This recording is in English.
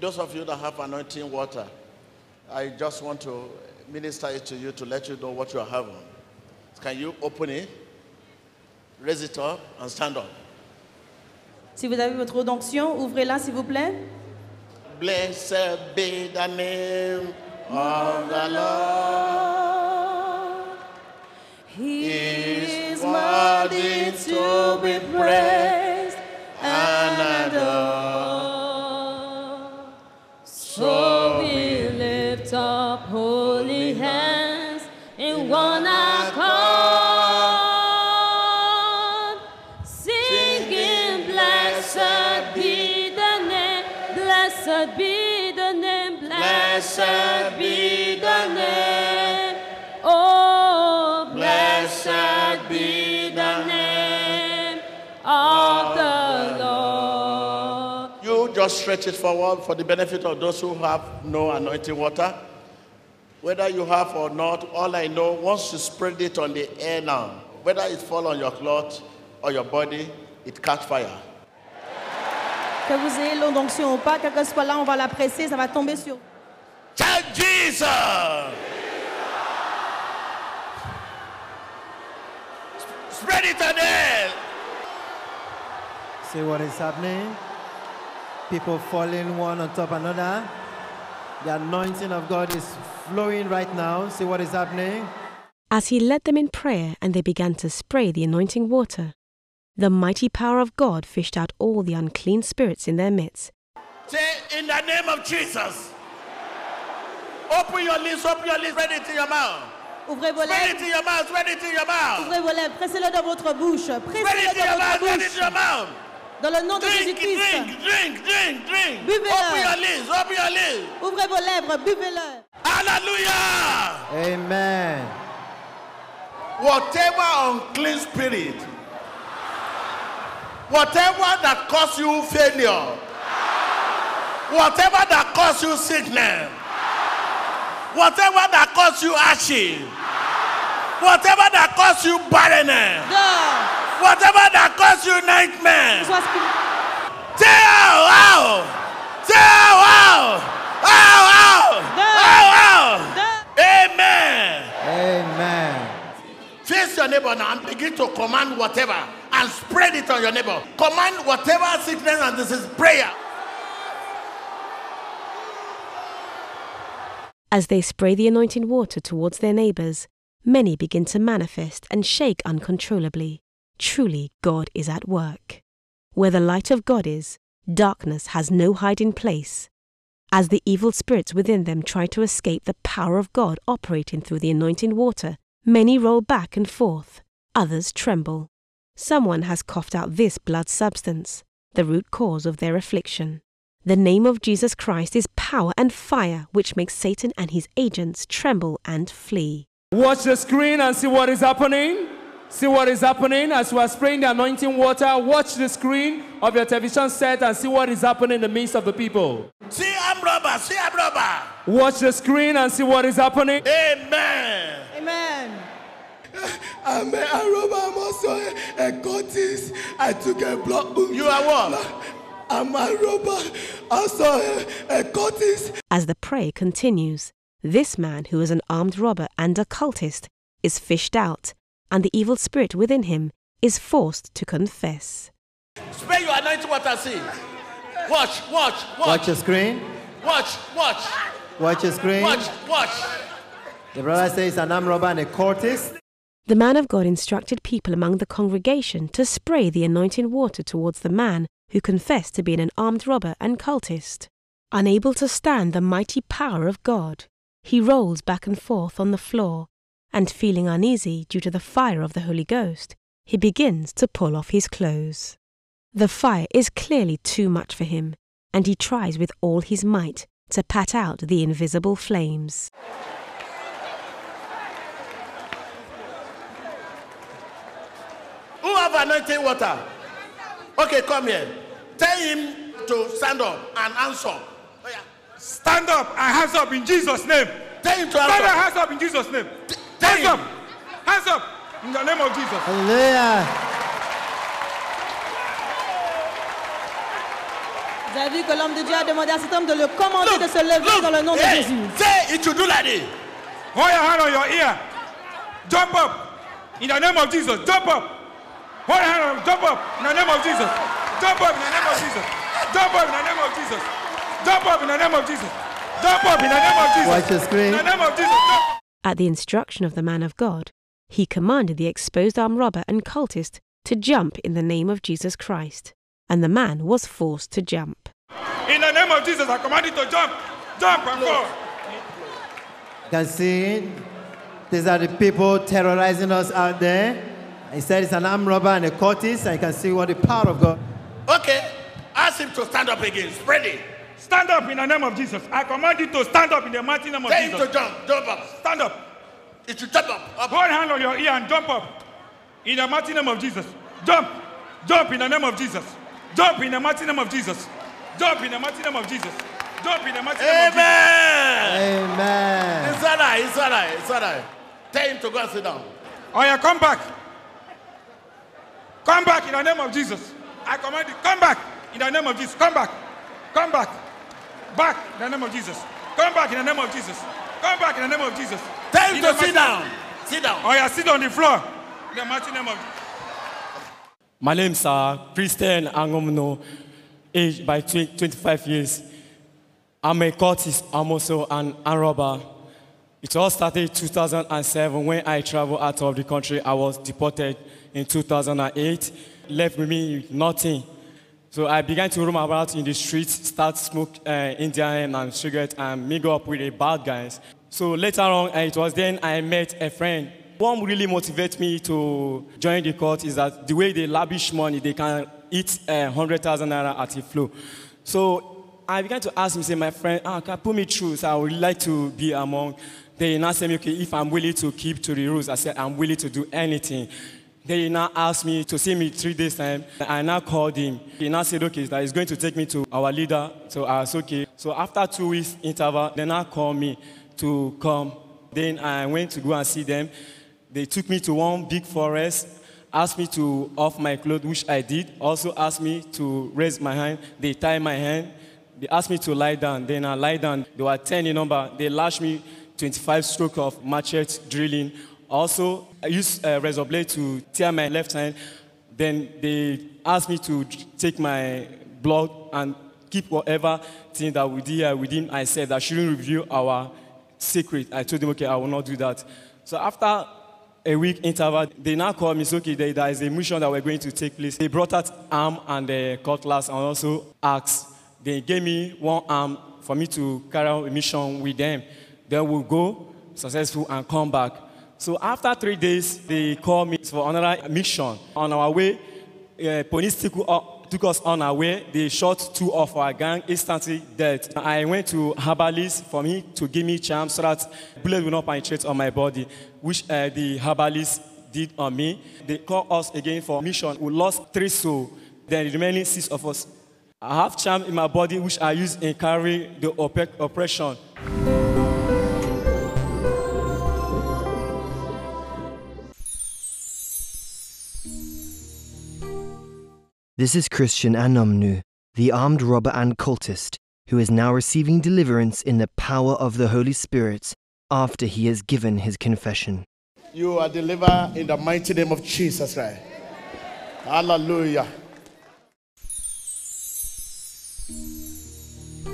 those of you that have anointing water, I just want to minister it to you to let you know what you are having. Can you open it, raise it up, and stand up? Si vous avez votre eau d'onction, ouvrez-la s'il vous plaît. Blessed be the name of the Lord. He is is worthy to be praised holy hands in one accord, singing, Blessed be the name, blessed be the name, blessed be the name. Oh, blessed be the name of the Lord. You just stretch it forward for the benefit of those who have no anointing water. Whether you have or not, all I know, once you spread it on the air now, whether it fall on your cloth or your body, it catch fire. Que vous ayez l'eau d'onction ou pas, quel que soit là, on va la presser, ça va tomber sur Tell Jesus! Spread it on there! See what is happening? People falling one on top of another. The anointing of God is flowing right now. See what is happening? As he led them in prayer and they began to spray the anointing water, the mighty power of God fished out all the unclean spirits in their midst. Say, in the name of Jesus. Open your lips, open your lips, spread it in your mouth. Ouvrez vos Spread it lèvres, in your mouth, spread it in your mouth. ouvrez vos lèvres, pressez-le dans votre bouche, Spread pressez-le it in your dans mouth, votre spread it in your bouche. mouth. Dans le nom de Jésus-Christ, drink, drink, drink, drink. Buvez-le. Open your lips, open your lips. Ouvrez vos lèvres, buvez-le. Hallelujah. Amen. Whatever unclean spirit, whatever that cause you failure, whatever that cause you sickness, whatever that cause you ashes, whatever that cause you barrenness, whatever that cause you nightmare, sois spirit- out, out, say out, out, out, out, out, out. dors. Amen. Amen. Face your neighbor now and begin to command whatever and spread it on your neighbor. Command whatever sickness and this is prayer. As they spray the anointing water towards their neighbors, many begin to manifest and shake uncontrollably. Truly, God is at work. Where the light of God is, darkness has no hiding place. As the evil spirits within them try to escape the power of God operating through the anointing water, many roll back and forth, others tremble. Someone has coughed out this blood substance, the root cause of their affliction. The name of Jesus Christ is power and fire, which makes Satan and his agents tremble and flee. Watch the screen and see what is happening. See what is happening as we are spraying the anointing water. Watch the screen of your television set and see what is happening in the midst of the people. See, I'm robber. See, I'm robber. Watch the screen and see what is happening. Amen. Amen. I'm a, a robber. I'm also a, a cultist. I took a blood. You are what? I'm a robber. Also a, a cultist. As the prey continues, this man, who is an armed robber and a cultist, is fished out, and the evil spirit within him is forced to confess. Spray your anointing water. See. Watch, watch, watch, Watch your screen. watch, watch, Watch your screen. watch, watch. The brother says an armed robber and a cultist. The man of God instructed people among the congregation to spray the anointing water towards the man who confessed to being an armed robber and cultist. Unable to stand the mighty power of God, he rolls back and forth on the floor, and feeling uneasy due to the fire of the Holy Ghost, he begins to pull off his clothes. The fire is clearly too much for him, and he tries with all his might to pat out the invisible flames. Have anointing water? Okay, come here. Tell him to stand up and answer. Oh, yeah. Stand up and hands up in Jesus' name. Tell him to Stand up, answer. hands up in Jesus' name. tell Hands him. up. Hands up in the name of Jesus. Hallelujah. Vous avez vu que l'homme de Dieu a demandé à cet homme de le commander Look, de se lever look, dans le nom de Jésus. Say it to do like this. Hold your hand on your ear. Jump up. In the name of Jesus. Jump up. Hold your hand on Jump up. In the name of Jesus. Jump up in the name of Jesus. Jump up in the name of Jesus. Jump up in the name of Jesus. Jump up in the name of Jesus. Watch the screen. In the name of Jesus. Jump. At the instruction of the man of God, he commanded the exposed armed robber and cultist to jump in the name of Jesus Christ, and the man was forced to jump. In the name of Jesus, I command you to jump. Jump and fall. You can see these are the people terrorizing us out there. He said it's an armed robber and a cultist, and you can see what the power of God. Okay. Ask him to stand up again. Spread it. Stand up in the name of Jesus. I command you to stand up in the mighty name of Jesus. Tell him to jump. Jump up. Stand up. It should jump up. up. Hold hand on your ear and jump up. In the mighty name of Jesus. Jump. Jump in the name of Jesus. Jump in the mighty name of Jesus. Jump in the mighty name of Jesus. Jump in the mighty name of Jesus. Amen. Amen. It's all right. It's all right. It's all right. Tell him to go and sit down. Oh yeah, come back. Come back in the name of Jesus. I command you, come back in the name of Jesus. Come back. Come back. Back in the name of Jesus. Come back in the name of Jesus. Come back in the name of Jesus. Tell him to sit down. Sit down. Oh yeah, sit on the floor. In the mighty name of My name is uh, Christian Angomno, aged by 20, 25 years. I'm a cultist, I'm also an armed robber. It all started 2007 when I traveled out of the country. I was deported in 2008, left with me nothing. So I began to roam about in the streets, start smoke uh, Indian and cigarette, and mingle up with the bad guys. So later on, uh, it was then I met a friend. What really motivates me to join the court is that the way they lavish money, they can eat uh, 100,000 naira at a flow. So I began to ask him, say, my friend, ah, can put me through? So I would like to be among. They now said, okay, if I'm willing to keep to the rules, I said, I'm willing to do anything. They now asked me to see me three days time. I now called him. He now said, okay, that he's going to take me to our leader. So I was okay. So after two weeks interval, they now called me to come. Then I went to go and see them. They took me to one big forest, asked me to off my clothes, which I did. Also asked me to raise my hand. They tied my hand. They asked me to lie down. Then I lie down. They were 10 in number. They lashed me 25 stroke of machete drilling. Also, I used a uh, razor blade to tear my left hand. Then they asked me to take my blood and keep whatever thing that we did here within. I said I shouldn't reveal our secret. I told them, okay, I will not do that. So after a week interval, they now called me, it's okay, there, there is a mission that we're going to take place. They brought out arm and the cutlass and also axe. They gave me one arm for me to carry out a mission with them. Then we'll go successful and come back. So after three days, they called me for another mission. On our way, uh, police took, uh, took us on our way. They shot two of our gang, instantly dead. I went to herbalist for me to give me charm so that bullet will not penetrate on my body, which uh, the herbalist did on me. They called us again for mission. We lost three souls. Then the remaining six of us. I have charm in my body, which I use in carrying the op- oppression. This is Christian Anomnu, the armed robber and cultist, who is now receiving deliverance in the power of the Holy Spirit after he has given his confession. You are delivered in the mighty name of Jesus Christ. Hallelujah.